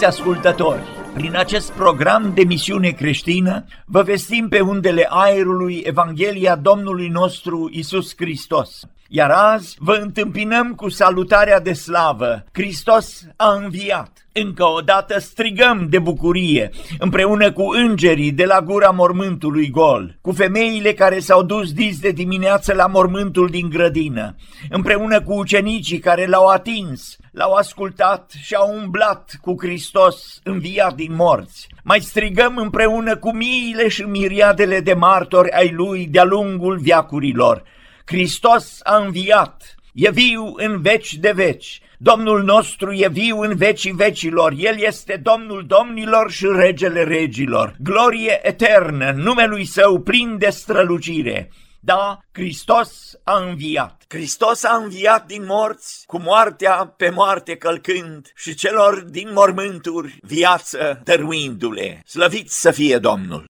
Stimați români, iubiți ascultători, prin acest program de misiune creștină vă vestim pe undele aerului Evanghelia Domnului nostru Isus Hristos. Iar azi vă întâmpinăm cu salutarea de slavă. Hristos a înviat. Încă o dată strigăm de bucurie, împreună cu îngerii de la gura mormântului gol, cu femeile care s-au dus dis de dimineață la mormântul din grădină, împreună cu ucenicii care l-au atins, l-au ascultat și au umblat cu Hristos înviat din morți. Mai strigăm împreună cu miile și miriadele de martori ai lui de-a lungul viacurilor. Hristos a înviat, e viu în veci de veci, Domnul nostru e viu în vecii vecilor, El este Domnul domnilor și regele regilor. Glorie eternă, numelui Său plin de strălucire. Da, Hristos a înviat. Hristos a înviat din morți, cu moartea pe moarte călcând și celor din mormânturi viață dăruindu-le. Slăviți să fie Domnul!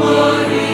Și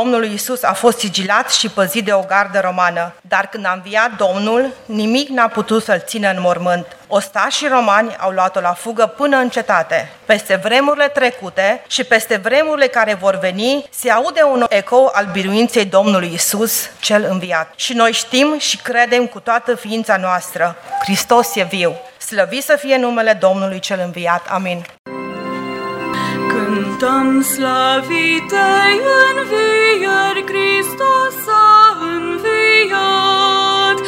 Domnului Isus a fost sigilat și păzit de o gardă romană, dar când a înviat Domnul, nimic n-a putut să-l țină în mormânt. Ostașii romani au luat-o la fugă până în cetate. Peste vremurile trecute și peste vremurile care vor veni, se aude un ecou al biruinței Domnului Isus, cel înviat. Și noi știm și credem cu toată ființa noastră. Hristos e viu. Slăvit să fie numele Domnului cel înviat. Amin. Multam slavite in vier Christus a înviat,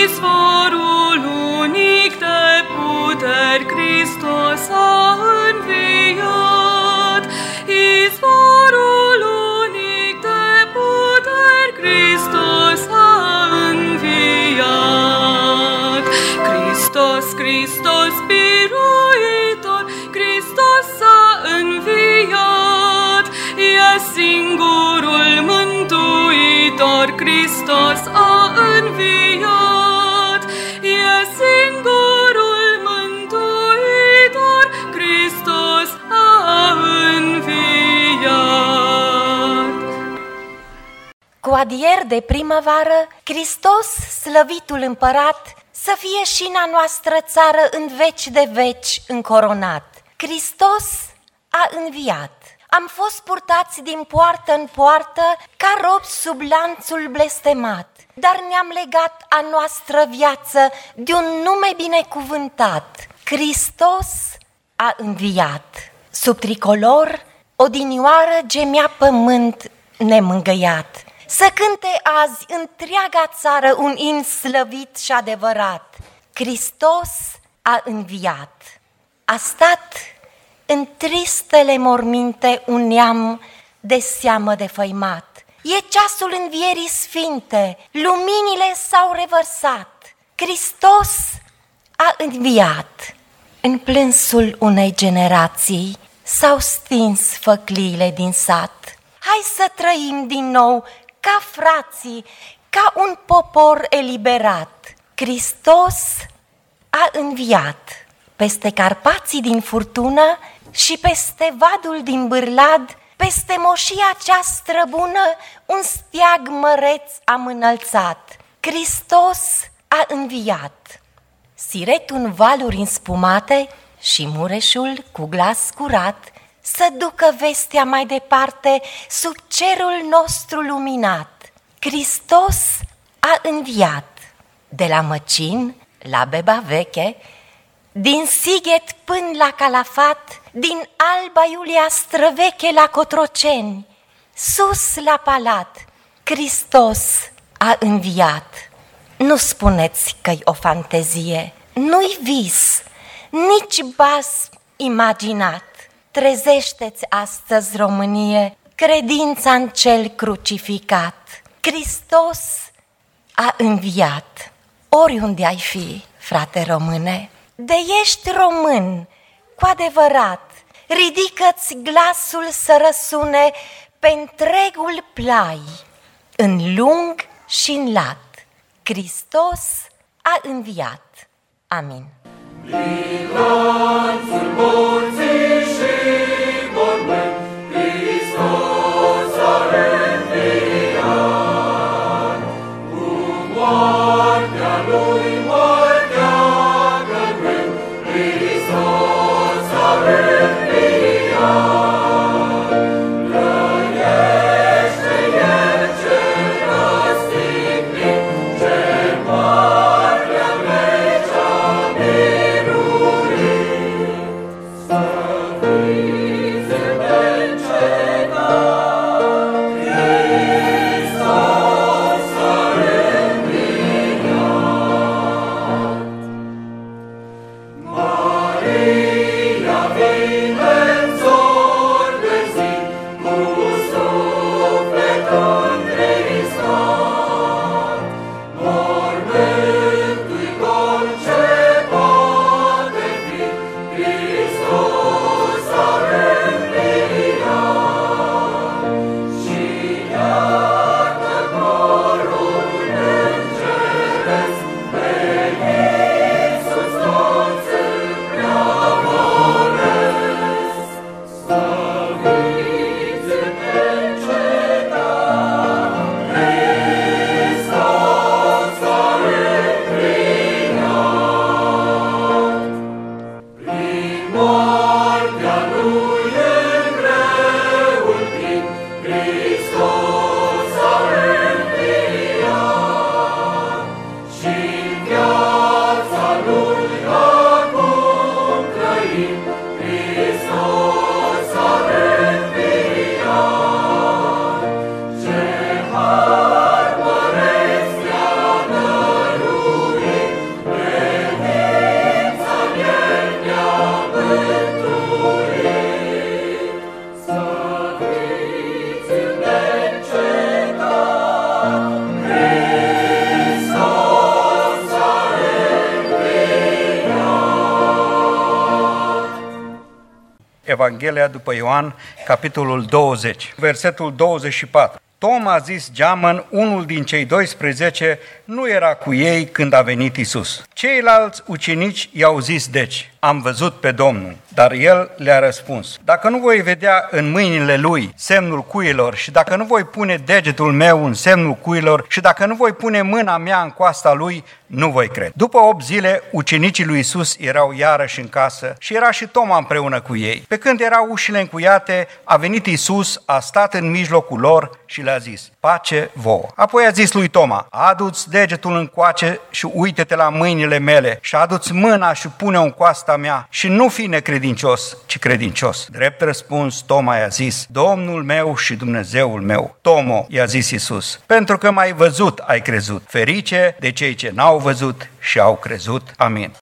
Izvorul unic de puter Christus a înviat, mântuitor, Hristos a înviat, e singurul mântuitor, Hristos a înviat. Cu adier de primăvară, Hristos, slăvitul împărat, să fie și în a noastră țară în veci de veci încoronat. Hristos a înviat. Am fost purtați din poartă în poartă ca robi sub lanțul blestemat, dar ne-am legat a noastră viață de un nume binecuvântat. Hristos a înviat. Sub tricolor, odinioară gemea pământ nemângăiat. Să cânte azi întreaga țară un in slăvit și adevărat. Hristos a înviat. A stat în tristele morminte un neam de seamă de făimat. E ceasul învierii sfinte, luminile s-au revărsat. Hristos a înviat. În plânsul unei generații s-au stins făcliile din sat. Hai să trăim din nou ca frații, ca un popor eliberat. Hristos a înviat peste Carpații din furtună și peste vadul din Bârlad, peste moșia cea străbună, un steag măreț am înălțat. Hristos a înviat. Siretul în valuri înspumate și mureșul cu glas curat să ducă vestea mai departe sub cerul nostru luminat. Hristos a înviat de la Măcin la Beba Veche, din Sighet până la Calafat, din Alba Iulia străveche la Cotroceni, sus la palat, Hristos a înviat. Nu spuneți că-i o fantezie, nu-i vis, nici bas imaginat. Trezește-ți astăzi, Românie, credința în cel crucificat. Hristos a înviat. Oriunde ai fi, frate române, de ești român, cu adevărat, ridică-ți glasul să răsune pe întregul plai, în lung și în lat. Hristos a înviat. Amin. Lanțul Evanghelia după Ioan, capitolul 20, versetul 24. Toma a zis geamăn, unul din cei 12, nu era cu ei când a venit Isus. Ceilalți ucenici i-au zis deci, am văzut pe Domnul. Dar el le-a răspuns, dacă nu voi vedea în mâinile lui semnul cuilor și dacă nu voi pune degetul meu în semnul cuilor și dacă nu voi pune mâna mea în coasta lui, nu voi crede. După 8 zile, ucenicii lui Isus erau iarăși în casă și era și Toma împreună cu ei. Pe când erau ușile încuiate, a venit Isus, a stat în mijlocul lor și le-a zis, pace vouă. Apoi a zis lui Toma, adu-ți degetul în coace și uite-te la mâinile mele și adu-ți mâna și pune-o în coasta mea și nu fi necredincios, ci credincios. Drept răspuns, Toma i-a zis, Domnul meu și Dumnezeul meu. Tomo, i-a zis Isus, pentru că m-ai văzut, ai crezut. Ferice de cei ce n-au văzut și au crezut. Amin.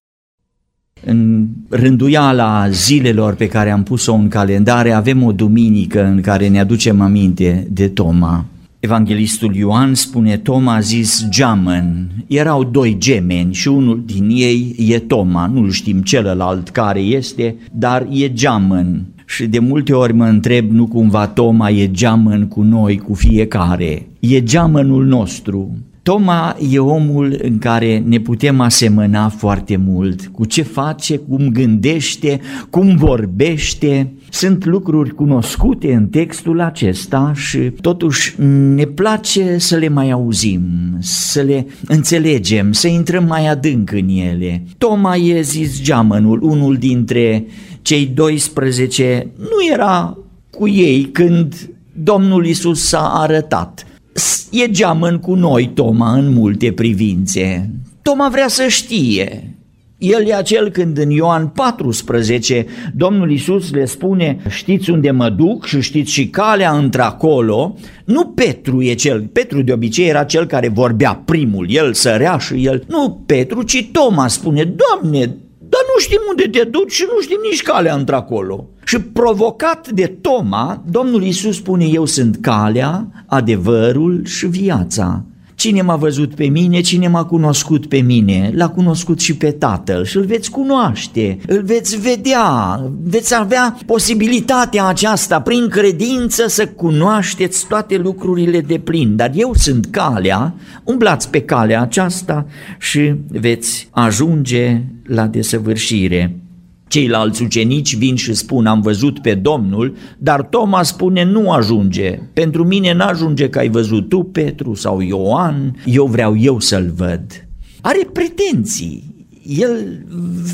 În rânduiala zilelor pe care am pus-o în calendare avem o duminică în care ne aducem aminte de Toma. Evanghelistul Ioan spune, Toma a zis geamăn. Erau doi gemeni și unul din ei e Toma, nu știm celălalt care este, dar e geamăn. Și de multe ori mă întreb, nu cumva Toma e geamăn cu noi, cu fiecare. E geamănul nostru, Toma e omul în care ne putem asemăna foarte mult cu ce face, cum gândește, cum vorbește. Sunt lucruri cunoscute în textul acesta și totuși ne place să le mai auzim, să le înțelegem, să intrăm mai adânc în ele. Toma e zis geamănul, unul dintre cei 12, nu era cu ei când Domnul Isus s-a arătat e geamăn cu noi, Toma, în multe privințe. Toma vrea să știe. El e acel când în Ioan 14 Domnul Isus le spune știți unde mă duc și știți și calea într-acolo. Nu Petru e cel, Petru de obicei era cel care vorbea primul, el sărea și el. Nu Petru, ci Toma spune, Doamne, dar nu știm unde te duci și nu știm nici calea într-acolo. Și provocat de Toma, Domnul Iisus spune, eu sunt calea, adevărul și viața. Cine m-a văzut pe mine, cine m-a cunoscut pe mine, l-a cunoscut și pe Tatăl și îl veți cunoaște, îl veți vedea, veți avea posibilitatea aceasta prin credință să cunoașteți toate lucrurile de plin. Dar eu sunt calea, umblați pe calea aceasta și veți ajunge la desăvârșire. Ceilalți ucenici vin și spun, am văzut pe Domnul, dar Toma spune, nu ajunge. Pentru mine n-ajunge că ai văzut tu, Petru sau Ioan, eu vreau eu să-l văd. Are pretenții, el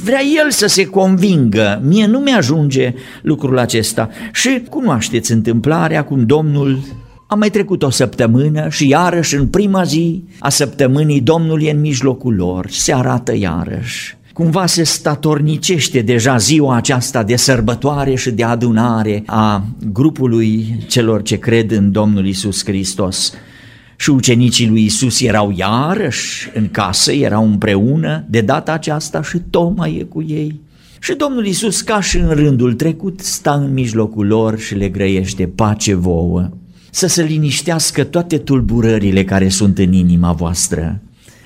vrea el să se convingă, mie nu mi-ajunge lucrul acesta. Și cunoașteți întâmplarea cum Domnul a mai trecut o săptămână și iarăși în prima zi a săptămânii Domnul e în mijlocul lor, se arată iarăși cumva se statornicește deja ziua aceasta de sărbătoare și de adunare a grupului celor ce cred în Domnul Isus Hristos. Și ucenicii lui Isus erau iarăși în casă, erau împreună, de data aceasta și Toma e cu ei. Și Domnul Isus, ca și în rândul trecut, sta în mijlocul lor și le grăiește pace vouă, să se liniștească toate tulburările care sunt în inima voastră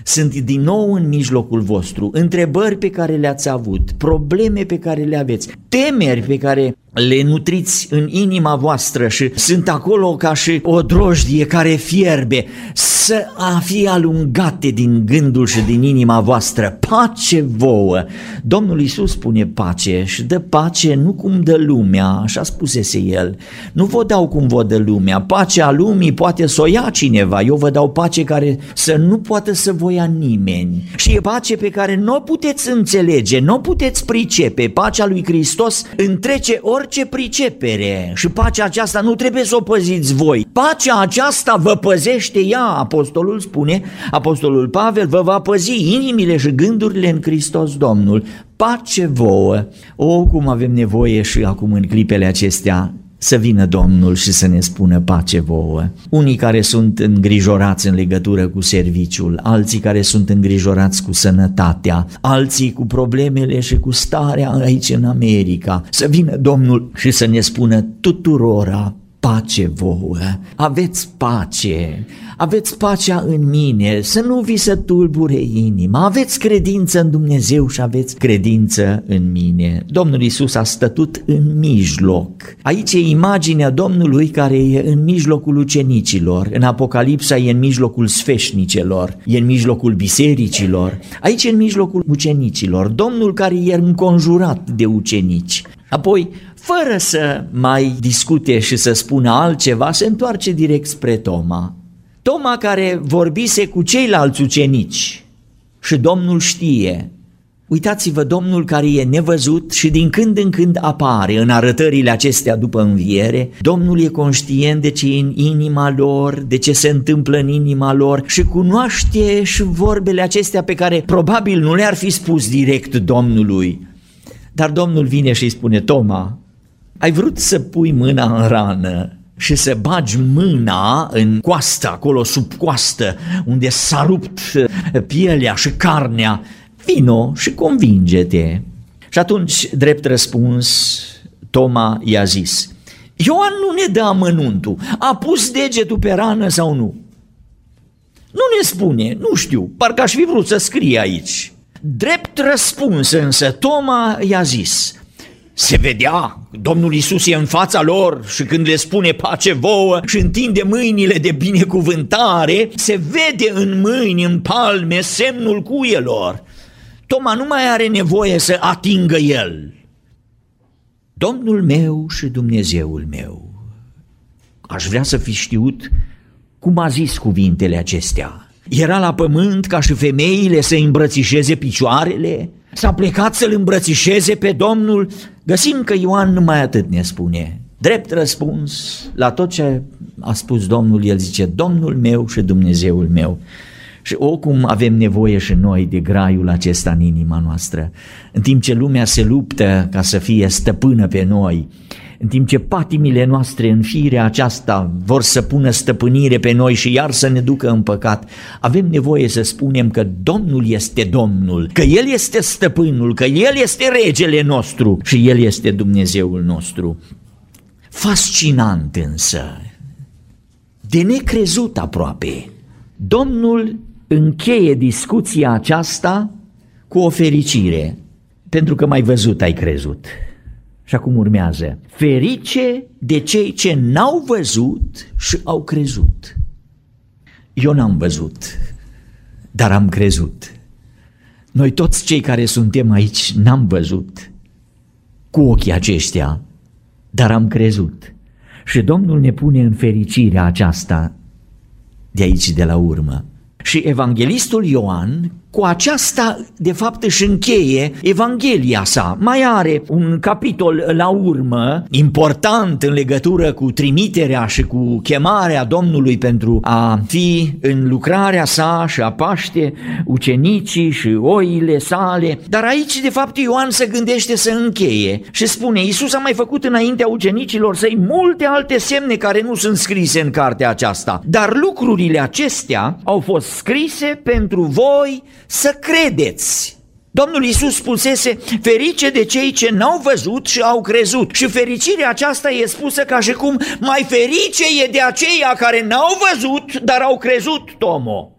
sunt din nou în mijlocul vostru, întrebări pe care le-ați avut, probleme pe care le aveți, temeri pe care le nutriți în inima voastră și sunt acolo ca și o drojdie care fierbe, să a fi alungate din gândul și din inima voastră, pace vouă. Domnul Iisus spune pace și dă pace nu cum dă lumea, așa spusese el. Nu vă dau cum vă dă lumea, pacea lumii poate să o ia cineva, eu vă dau pace care să nu poată să vă ia nimeni. Și e pace pe care nu o puteți înțelege, nu o puteți pricepe, pacea lui Hristos întrece ori orice pricepere și pacea aceasta nu trebuie să o păziți voi. Pacea aceasta vă păzește ea, apostolul spune, apostolul Pavel vă va păzi inimile și gândurile în Hristos Domnul. Pace vouă! O, cum avem nevoie și acum în clipele acestea să vină Domnul și să ne spună pace vouă. Unii care sunt îngrijorați în legătură cu serviciul, alții care sunt îngrijorați cu sănătatea, alții cu problemele și cu starea aici în America. Să vină Domnul și să ne spună tuturora pace vouă, aveți pace, aveți pacea în mine, să nu vi se tulbure inima, aveți credință în Dumnezeu și aveți credință în mine. Domnul Isus a stătut în mijloc. Aici e imaginea Domnului care e în mijlocul ucenicilor, în Apocalipsa e în mijlocul sfeșnicelor, e în mijlocul bisericilor, aici e în mijlocul ucenicilor, Domnul care e înconjurat de ucenici. Apoi, fără să mai discute și să spună altceva, se întoarce direct spre Toma. Toma care vorbise cu ceilalți ucenici și Domnul știe. Uitați-vă, Domnul care e nevăzut și din când în când apare în arătările acestea după înviere, Domnul e conștient de ce e în inima lor, de ce se întâmplă în inima lor și cunoaște și vorbele acestea pe care probabil nu le-ar fi spus direct Domnului. Dar Domnul vine și îi spune, Toma, ai vrut să pui mâna în rană și să bagi mâna în coastă, acolo sub coastă, unde s-a rupt pielea și carnea, vino și convinge-te. Și atunci, drept răspuns, Toma i-a zis, Ioan nu ne dă amănuntul, a pus degetul pe rană sau nu? Nu ne spune, nu știu, parcă aș fi vrut să scrie aici. Drept răspuns însă, Toma i-a zis, se vedea, Domnul Isus e în fața lor și când le spune pace vouă și întinde mâinile de binecuvântare, se vede în mâini, în palme, semnul cuielor. Toma nu mai are nevoie să atingă el. Domnul meu și Dumnezeul meu. Aș vrea să fi știut cum a zis cuvintele acestea. Era la pământ ca și femeile să îmbrățișeze picioarele? S-a plecat să-l îmbrățișeze pe Domnul? Găsim că Ioan numai atât ne spune. Drept răspuns la tot ce a spus Domnul, el zice, Domnul meu și Dumnezeul meu. Și oricum avem nevoie și noi de graiul acesta în inima noastră. În timp ce lumea se luptă ca să fie stăpână pe noi, în timp ce patimile noastre în firea aceasta vor să pună stăpânire pe noi și iar să ne ducă în păcat, avem nevoie să spunem că Domnul este Domnul, că El este stăpânul, că El este regele nostru și El este Dumnezeul nostru. Fascinant însă, de necrezut aproape, Domnul încheie discuția aceasta cu o fericire, pentru că mai văzut ai crezut. Și acum urmează, ferice de cei ce n-au văzut și au crezut. Eu n-am văzut, dar am crezut. Noi toți cei care suntem aici n-am văzut cu ochii aceștia, dar am crezut. Și Domnul ne pune în fericirea aceasta de aici de la urmă. Și evanghelistul Ioan cu aceasta, de fapt, își încheie Evanghelia sa. Mai are un capitol la urmă, important în legătură cu trimiterea și cu chemarea Domnului pentru a fi în lucrarea sa și a paște ucenicii și oile sale. Dar aici, de fapt, Ioan se gândește să încheie și spune, Iisus a mai făcut înaintea ucenicilor săi multe alte semne care nu sunt scrise în cartea aceasta. Dar lucrurile acestea au fost scrise pentru voi să credeți. Domnul Iisus spusese, ferice de cei ce n-au văzut și au crezut. Și fericirea aceasta e spusă ca și cum mai ferice e de aceia care n-au văzut, dar au crezut, Tomo.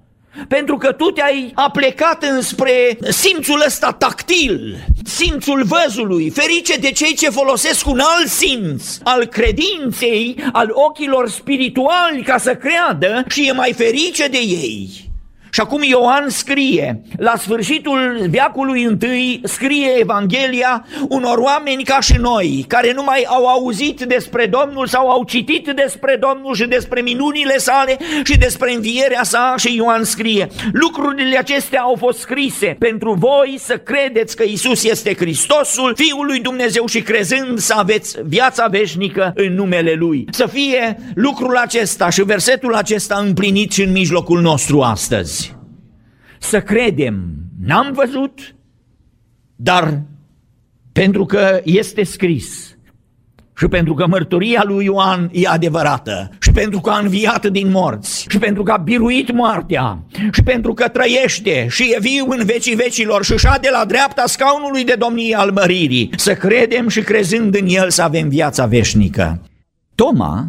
Pentru că tu te-ai aplecat înspre simțul ăsta tactil, simțul văzului, ferice de cei ce folosesc un alt simț al credinței, al ochilor spirituali ca să creadă și e mai ferice de ei. Și acum Ioan scrie, la sfârșitul veacului întâi, scrie Evanghelia unor oameni ca și noi, care nu mai au auzit despre Domnul sau au citit despre Domnul și despre minunile sale și despre învierea sa și Ioan scrie, lucrurile acestea au fost scrise pentru voi să credeți că Isus este Hristosul, Fiul lui Dumnezeu și crezând să aveți viața veșnică în numele Lui. Să fie lucrul acesta și versetul acesta împlinit și în mijlocul nostru astăzi să credem, n-am văzut, dar pentru că este scris. Și pentru că mărturia lui Ioan e adevărată. Și pentru că a înviat din morți. Și pentru că a biruit moartea. Și pentru că trăiește și e viu în vecii vecilor și de la dreapta scaunului de domnie al măririi, să credem și crezând în el să avem viața veșnică. Toma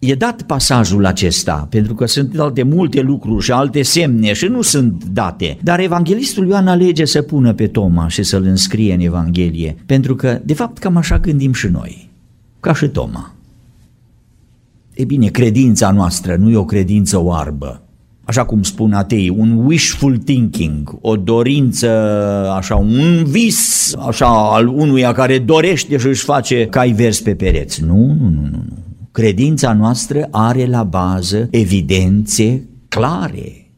E dat pasajul acesta, pentru că sunt alte multe lucruri și alte semne și nu sunt date, dar evanghelistul Ioan alege să pună pe Toma și să-l înscrie în Evanghelie, pentru că, de fapt, cam așa gândim și noi, ca și Toma. E bine, credința noastră nu e o credință oarbă, așa cum spun atei, un wishful thinking, o dorință, așa, un vis, așa, al unuia care dorește și își face cai vers pe pereți. Nu, nu, nu, nu, nu. Credința noastră are la bază evidențe clare.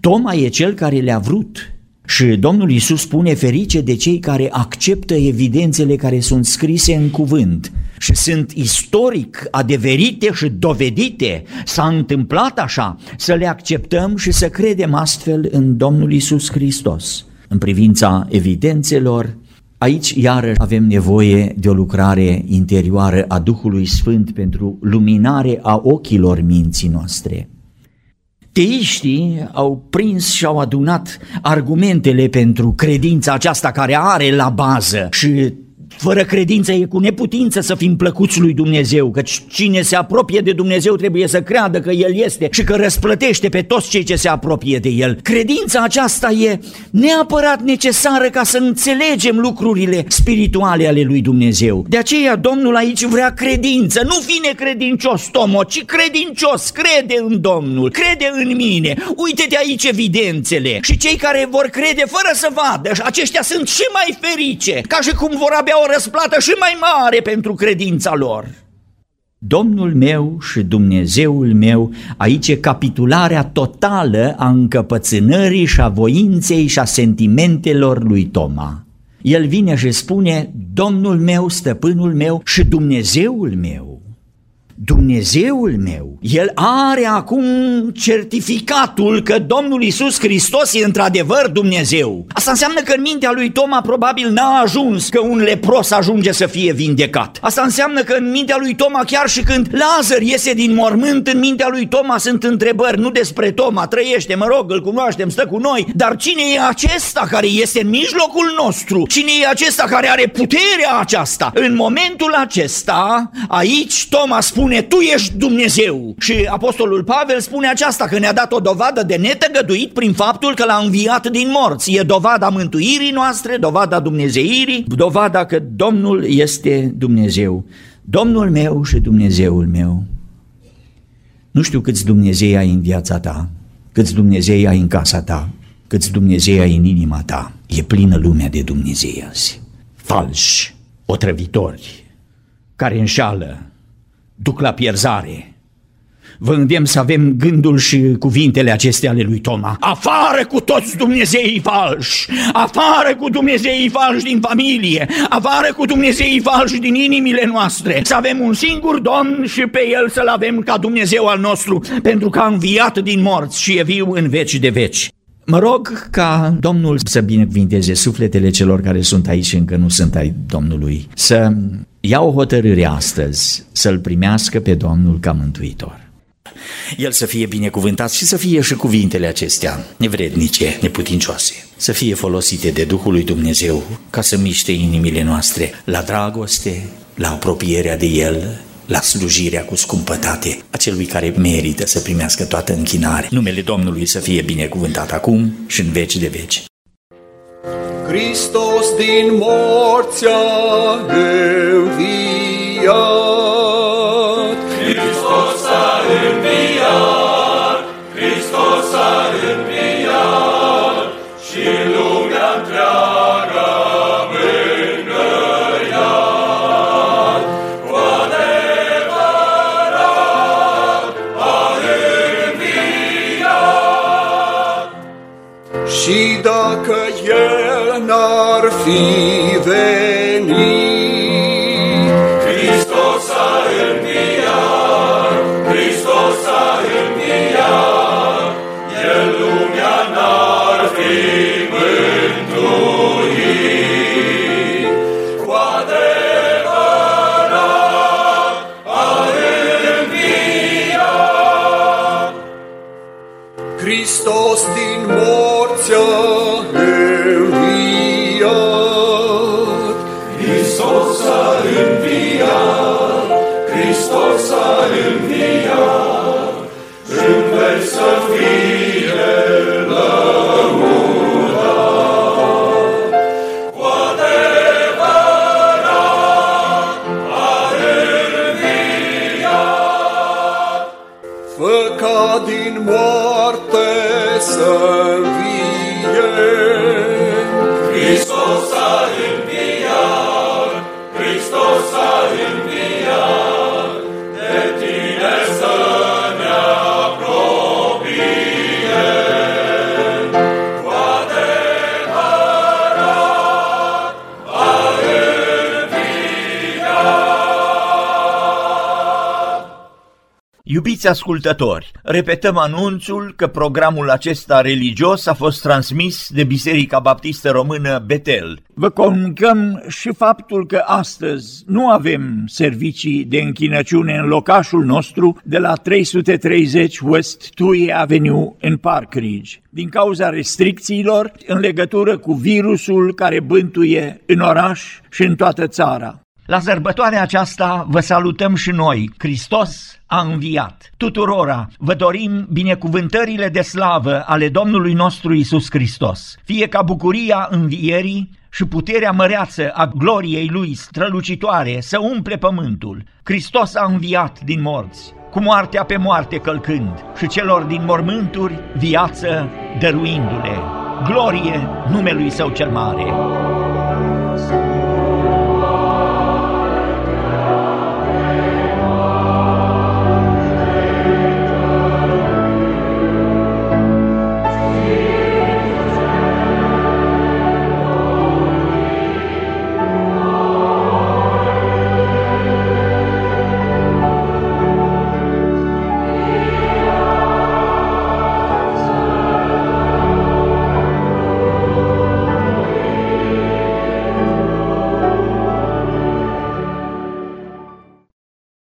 Toma e cel care le-a vrut. Și Domnul Isus spune ferice de cei care acceptă evidențele care sunt scrise în cuvânt și sunt istoric adeverite și dovedite, s-a întâmplat așa, să le acceptăm și să credem astfel în Domnul Isus Hristos. În privința evidențelor, Aici iarăși avem nevoie de o lucrare interioară a Duhului Sfânt pentru luminare a ochilor minții noastre. Teiștii au prins și au adunat argumentele pentru credința aceasta care are la bază și fără credință e cu neputință să fim plăcuți lui Dumnezeu, căci cine se apropie de Dumnezeu trebuie să creadă că El este și că răsplătește pe toți cei ce se apropie de El. Credința aceasta e neapărat necesară ca să înțelegem lucrurile spirituale ale lui Dumnezeu. De aceea Domnul aici vrea credință, nu fi necredincios, Tomo, ci credincios, crede în Domnul, crede în mine. Uite-te aici evidențele și cei care vor crede fără să vadă, aceștia sunt și mai ferice, ca și cum vor avea o răsplată și mai mare pentru credința lor. Domnul meu și Dumnezeul meu, aici e capitularea totală a încăpățânării și a voinței și a sentimentelor lui Toma. El vine și spune, Domnul meu, stăpânul meu și Dumnezeul meu. Dumnezeul meu, El are acum certificatul că Domnul Isus Hristos e într-adevăr Dumnezeu. Asta înseamnă că în mintea lui Toma probabil n-a ajuns că un lepros ajunge să fie vindecat. Asta înseamnă că în mintea lui Toma, chiar și când Lazar iese din mormânt, în mintea lui Toma sunt întrebări, nu despre Toma, trăiește, mă rog, îl cunoaștem, stă cu noi, dar cine e acesta care este în mijlocul nostru? Cine e acesta care are puterea aceasta? În momentul acesta, aici Toma spune spune, tu ești Dumnezeu. Și Apostolul Pavel spune aceasta, că ne-a dat o dovadă de netăgăduit prin faptul că l-a înviat din morți. E dovada mântuirii noastre, dovada Dumnezeirii, dovada că Domnul este Dumnezeu. Domnul meu și Dumnezeul meu. Nu știu câți Dumnezei ai în viața ta, câți Dumnezei ai în casa ta, câți Dumnezei ai în inima ta. E plină lumea de Dumnezei azi. Falși, otrăvitori, care înșală, duc la pierzare. Vă îndemn să avem gândul și cuvintele acestea ale lui Toma. Afară cu toți Dumnezeii falși! Afară cu Dumnezeii falși din familie! Afară cu Dumnezeii falși din inimile noastre! Să avem un singur Domn și pe El să-L avem ca Dumnezeu al nostru, pentru că a înviat din morți și e viu în veci de veci. Mă rog ca Domnul să binecuvinteze sufletele celor care sunt aici și încă nu sunt ai Domnului, să ia o hotărâre astăzi să-L primească pe Domnul ca mântuitor. El să fie binecuvântat și să fie și cuvintele acestea nevrednice, neputincioase, să fie folosite de Duhul lui Dumnezeu ca să miște inimile noastre la dragoste, la apropierea de El, la slujirea cu scumpătate a celui care merită să primească toată închinare. Numele Domnului să fie binecuvântat acum și în veci de veci. Hristos din morți a înviat. N-ar fi Iubiți ascultători, repetăm anunțul că programul acesta religios a fost transmis de Biserica Baptistă Română Betel. Vă comunicăm și faptul că astăzi nu avem servicii de închinăciune în locașul nostru de la 330 West Tui Avenue în Park Ridge, din cauza restricțiilor în legătură cu virusul care bântuie în oraș și în toată țara. La sărbătoarea aceasta vă salutăm și noi. Hristos a înviat. Tuturora vă dorim binecuvântările de slavă ale Domnului nostru Isus Hristos. Fie ca bucuria învierii și puterea măreață a gloriei Lui strălucitoare să umple pământul. Hristos a înviat din morți, cu moartea pe moarte călcând și celor din mormânturi viață dăruindu-le. Glorie numelui Său cel mare!